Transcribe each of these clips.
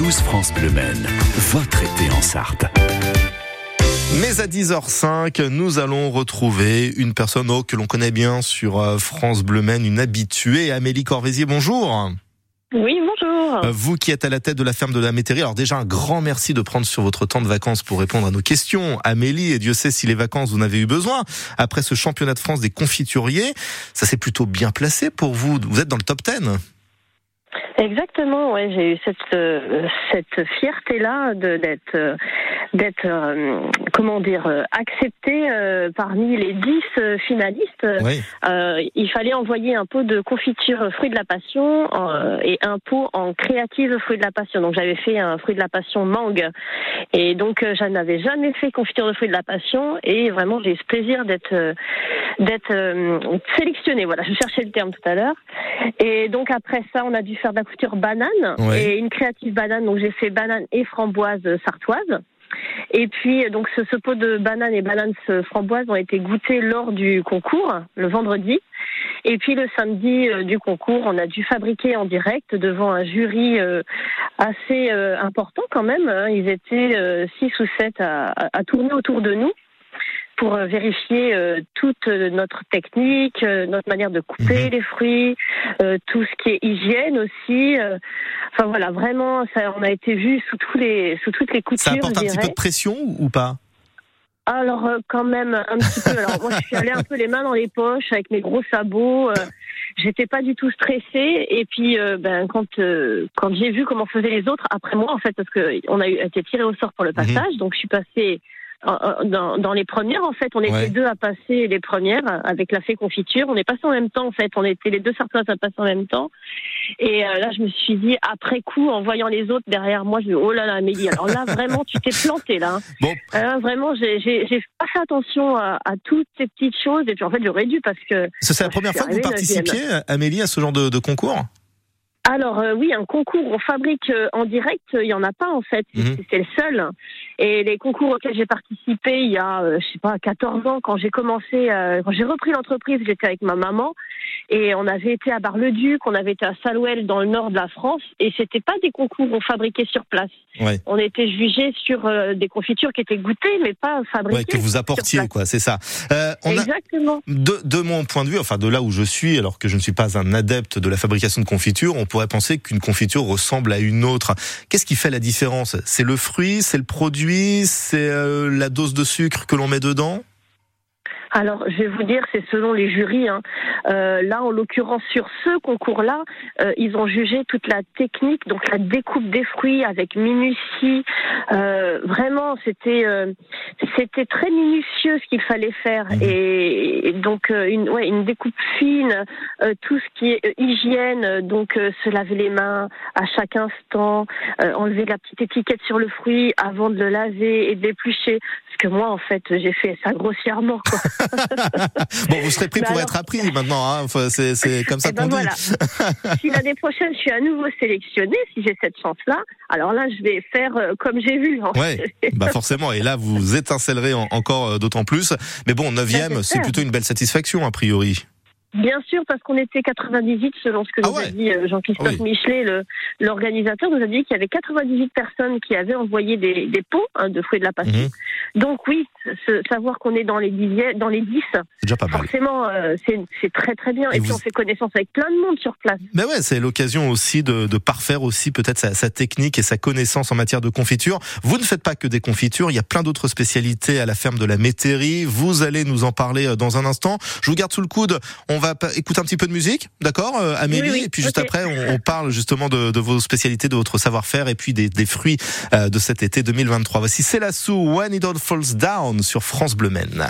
12 France Bleu Maine, votre été en Sarthe. Mais à 10h05, nous allons retrouver une personne oh, que l'on connaît bien sur euh, France Bleu Maine, une habituée, Amélie Corvézier. Bonjour. Oui, bonjour. Euh, vous qui êtes à la tête de la ferme de la Métairie, alors déjà un grand merci de prendre sur votre temps de vacances pour répondre à nos questions. Amélie, et Dieu sait si les vacances vous en avez eu besoin. Après ce championnat de France des confituriers, ça s'est plutôt bien placé pour vous. Vous êtes dans le top 10. Exactement, ouais, j'ai eu cette euh, cette fierté là de d'être euh, d'être euh, comment dire acceptée parmi les dix finalistes. il fallait envoyer un pot de confiture fruit de la passion et un pot en créative fruit de la passion. Donc j'avais fait un fruit de la passion mangue et donc je n'avais jamais fait confiture de fruit de la passion et vraiment j'ai eu ce plaisir d'être d'être sélectionnée. Voilà, je cherchais le terme tout à l'heure. Et donc après ça, on a dû faire de la couture banane et une créative banane. Donc j'ai fait banane et framboise sartoise. Et puis donc ce, pot de banane et banane framboise ont été goûtés lors du concours le vendredi. Et puis le samedi euh, du concours, on a dû fabriquer en direct devant un jury euh, assez euh, important quand même. Hein. Ils étaient six ou sept à, à tourner autour de nous pour euh, vérifier euh, toute euh, notre technique, notre manière de couper mhm. les fruits, tout ce qui est hygiène aussi. Enfin voilà, vraiment, ça, on a été vu sous tous les sous toutes les coutures. Ça apporte un petit peu de pression ou pas? Alors quand même un petit peu. Alors moi je suis allée un peu les mains dans les poches avec mes gros sabots. J'étais pas du tout stressée et puis ben quand quand j'ai vu comment faisaient les autres après moi en fait parce que on a été tiré au sort pour le mhm. passage donc je suis passée dans, dans, les premières, en fait, on était deux à passer les premières avec la fée confiture. On est passé en même temps, en fait. On était les deux certains à passer en même temps. Et euh, là, je me suis dit, après coup, en voyant les autres derrière moi, je me dis, oh là là, Amélie, alors là, vraiment, tu t'es planté, là. Bon. Euh, vraiment, j'ai pas fait attention à, à, toutes ces petites choses. Et puis, en fait, j'aurais dû parce que. C'est la première fois que vous participiez, Amélie, à ce genre de, de concours? Alors euh, oui, un concours on fabrique euh, en direct, il y en a pas en fait, mhm. c'est le seul. Et les concours auxquels j'ai participé il y a euh, je sais pas 14 ans quand j'ai commencé quand j'ai repris l'entreprise, j'étais avec ma maman et on avait été à Bar-le-Duc, on avait été à Salouel dans le nord de la France et c'était pas des concours on fabriquait sur place. On était jugé sur des confitures qui étaient goûtées mais pas fabriquées. Ouais, que vous apportiez quoi, c'est ça. Exactement. de, de mon point de vue, enfin de là où je suis, alors que je ne suis pas un adepte de la fabrication de confitures, on pourrait penser qu'une confiture ressemble à une autre. Qu'est-ce qui fait la différence? C'est le fruit, c'est le produit, c'est euh, la dose de sucre que l'on met dedans? Alors, je vais vous dire, c'est selon les jurys. Hein. Euh, là, en l'occurrence, sur ce concours-là, euh, ils ont jugé toute la technique, donc la découpe des fruits avec minutie. Euh, vraiment, c'était euh, c'était très minutieux ce qu'il fallait faire, mmh. et, donc une ouais, une découpe fine, tout ce qui est hygiène, donc se laver les mains à chaque instant, enlever la petite étiquette sur le fruit avant de le laver et de l'éplucher. Que moi, en fait, j'ai fait ça grossièrement. Quoi. bon, vous serez pris pour être appris maintenant. Hein. Enfin, c'est comme ça eh ben qu'on dit. si l'année prochaine je suis à nouveau sélectionnée, si j'ai cette chance-là, alors là, je vais faire euh, comme j'ai vu. Ouais, bah forcément. Et là, vous étincellerez encore euh, d'autant plus. Mais bon, neuvième, c'est plutôt une belle satisfaction a priori. Bien sûr, parce qu'on était 98 selon ce que nous ah a dit euh, Jean-Christophe Michelet, l'organisateur, nous a dit qu'il y avait 98 personnes qui avaient envoyé des, des pots hein, de fruits de la passion. Mhm. Donc oui, savoir qu'on est dans les dix, dans les 10, déjà pas forcément, euh, c'est très très bien. Et, puis on fait connaissance avec plein de monde sur place. Mais ouais, c'est l'occasion aussi de, de, parfaire aussi peut-être sa, sa, technique et sa connaissance en matière de confiture. Vous ne faites pas que des confitures, il y a plein d'autres spécialités à la ferme de la Métairie. Vous allez nous en parler euh, dans un instant. Je vous garde sous le coude. On va écouter un petit peu de musique, d'accord, euh, Amélie Et puis juste après, on, parle justement de, de, vos spécialités, de votre savoir-faire et puis des, des fruits euh, de cet été 2023. Voici C'est la sous When It All Falls Down sur France Bleu Maine.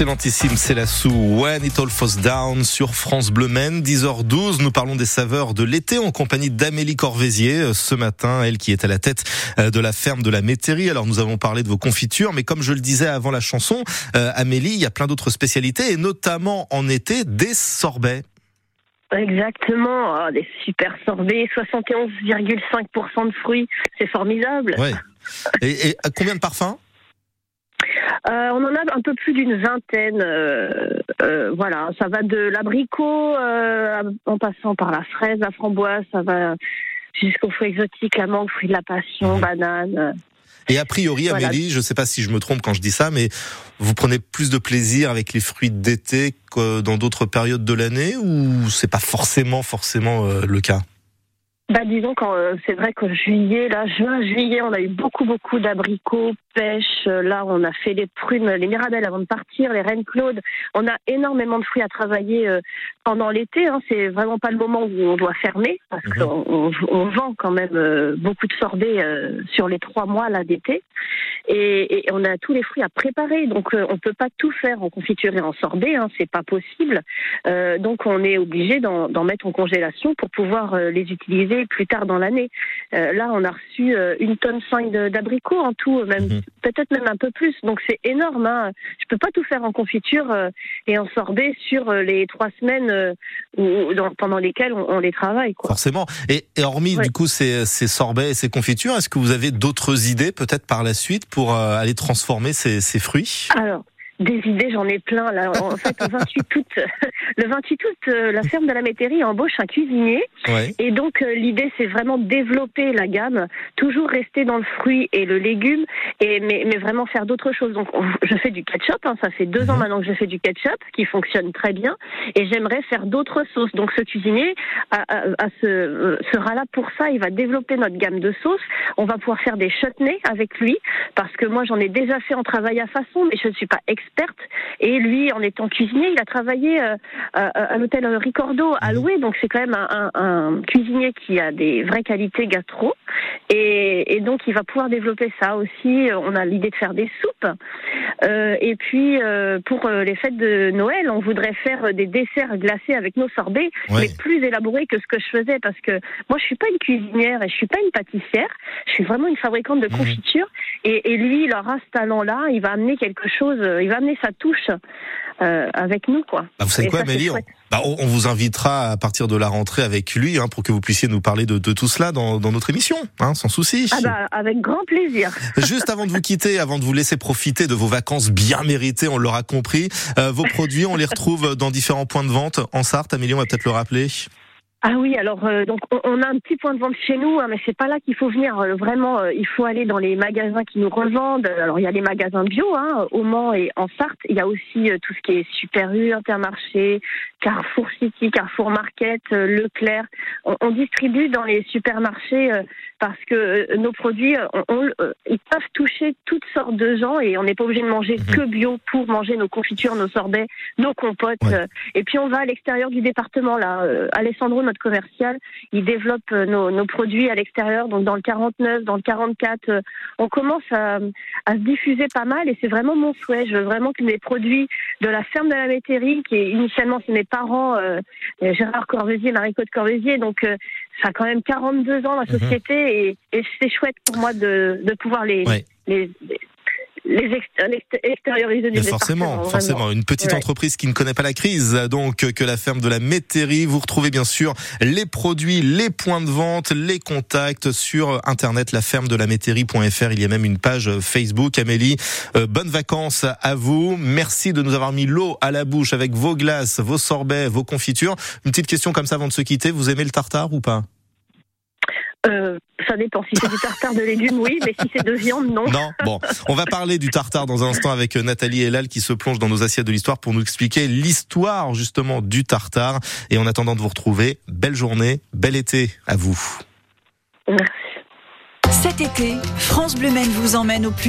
Excellentissime, c'est la sous When It All Falls Down sur France Bleu Men. 10h12, nous parlons des saveurs de l'été en compagnie d'Amélie Corvézier. Euh, ce matin, elle qui est à la tête euh, de la ferme de la Métairie. Alors nous avons parlé de vos confitures, mais comme je le disais avant la chanson, euh, Amélie, il y a plein d'autres spécialités et notamment en été des sorbets. Exactement, oh, des super sorbets, 71,5% de fruits, c'est formidable. Ouais. Et, et combien de parfums? Euh, on en a un peu plus d'une vingtaine. Euh, euh, voilà, ça va de l'abricot en passant par la fraise, la framboise, ça va jusqu'aux fruits exotiques, la mangue, fruits de la passion, mhm. banane. Et a priori, Amélie, je ne sais pas si je me trompe quand je dis ça, mais vous prenez plus de plaisir avec les fruits d'été que dans d'autres périodes de l'année ou c'est pas forcément forcément le cas? Bah disons quand euh, c'est vrai que juillet, là, juin, juillet, on a eu beaucoup beaucoup d'abricots, pêche. Euh, là, on a fait les prunes, les mirabelles avant de partir, les reines Claude. On a énormément de fruits à travailler euh, pendant l'été. Hein. C'est vraiment pas le moment où on doit fermer parce mhm. qu'on on, vend quand même beaucoup de sorbets sur les trois mois là d'été. Et, on a tous les fruits à préparer, donc on peut pas tout faire en confiture et en sorbet, hein. c'est pas possible. donc on est obligé d'en mettre en congélation pour pouvoir les utiliser plus tard dans l'année. Euh, là, on a reçu euh, une tonne 5 d'abricots en tout, même mhm. Peut-être même un peu plus. Donc c'est énorme. Hein. Je peux pas tout faire en confiture euh, et en sorbet sur les trois semaines pendant lesquelles on, les travaille. Forcément. Et, hormis du coup ces, sorbets et ces confitures, est-ce que vous avez d'autres idées peut-être par la suite pour aller transformer ces, ces fruits? Alors, des idées, j'en ai plein. Là. En fait, le 28 août, le 28 août, euh, la ferme de la métairie embauche un cuisinier. Et donc, euh, l'idée, c'est vraiment développer la gamme, toujours rester dans le fruit et le légume, et, mais, mais vraiment faire d'autres choses. Donc, je fais du ketchup. Hein, ça fait deux ans mhm. maintenant que je fais du ketchup, qui fonctionne très bien. Et j'aimerais faire d'autres sauces. Donc, ce cuisinier a, ce, euh, sera là pour ça. Il va développer notre gamme de sauces. On va pouvoir faire des chutneys avec lui, parce que moi, j'en ai déjà fait en travail à façon, mais je ne suis pas experte. Et lui, en étant cuisinier, il a travaillé à, l'hôtel Ricordo à mhm. louer, donc c'est quand même un, cuisinier qui a des vraies qualités gastro, et, donc il va pouvoir développer ça aussi. On a l'idée de faire des soupes, euh, et puis euh, pour euh, les fêtes de Noël, on voudrait faire des desserts glacés avec nos sorbets, mais plus élaborés que ce que je faisais, parce que moi je suis pas une cuisinière et je suis pas une pâtissière, je suis vraiment une fabricante de mhm. confiture, et, et lui il aura ce talent-là, il va amener quelque chose, il va amener sa touche euh, avec nous, quoi. Bah, vous savez quoi, Amélie bah, on, vous invitera à partir de la rentrée avec lui hein, pour que vous puissiez nous parler de, de tout cela dans, dans notre émission, hein, sans souci. Ah bah, avec grand plaisir. Juste avant de vous quitter, avant de vous laisser profiter de vos vacances bien méritées, on l'aura compris, euh, vos produits, on les retrouve dans différents points de vente en Sarthe. Amélie, on va peut-être le rappeler. Ah oui, alors euh, donc on, a un petit point de vente chez nous, hein, mais c'est pas là qu'il faut venir. Euh, vraiment, euh, il faut aller dans les magasins qui nous revendent. Alors il y a les magasins bio, hein, au Mans et en Sarthe. Il y a aussi tout ce qui est Super U, Intermarché, Carrefour City, Carrefour Market, Leclerc. On, on, distribue dans les supermarchés parce que nos produits, ils peuvent toucher toutes sortes de gens et on n'est pas obligé de manger mhm. que bio pour manger nos confitures, nos sorbets, nos compotes. Et puis on va à l'extérieur du département là. Alessandro notre commercial, il développe euh, nos, produits à l'extérieur, donc dans le 49, dans le 44. Euh, on commence à, se diffuser pas mal et c'est vraiment mon souhait. Je veux vraiment que mes produits de la ferme de la métairie, qui est initialement c'est mes parents, euh, Gérard Corvézier, Marie-Claude Corvézier, donc ça a quand même 42 ans la mhm. société et, c'est chouette pour moi de, pouvoir les, les, les extérioriser du Forcément, forcément. Une petite entreprise qui ne connaît pas la crise, donc que la ferme de la Métairie. Vous retrouvez bien sûr les produits, les points de vente, les contacts sur internet, la ferme de la métairie.fr. Il y a même une page Facebook. Amélie, euh, bonnes vacances à vous. Merci de nous avoir mis l'eau à la bouche avec vos glaces, vos sorbets, vos confitures. Une petite question comme ça avant de se quitter. Vous aimez le tartare ou pas? Euh, ça dépend. Si c'est du tartare de légumes, oui, mais si c'est de viande, non. Non, bon. On va parler du tartare dans un instant avec euh, Nathalie Elal qui se plonge dans nos assiettes de l'histoire pour nous expliquer l'histoire justement du tartare. Et en attendant de vous retrouver, belle journée, bel été à vous. Merci. Cet été, France Bleu vous emmène au plus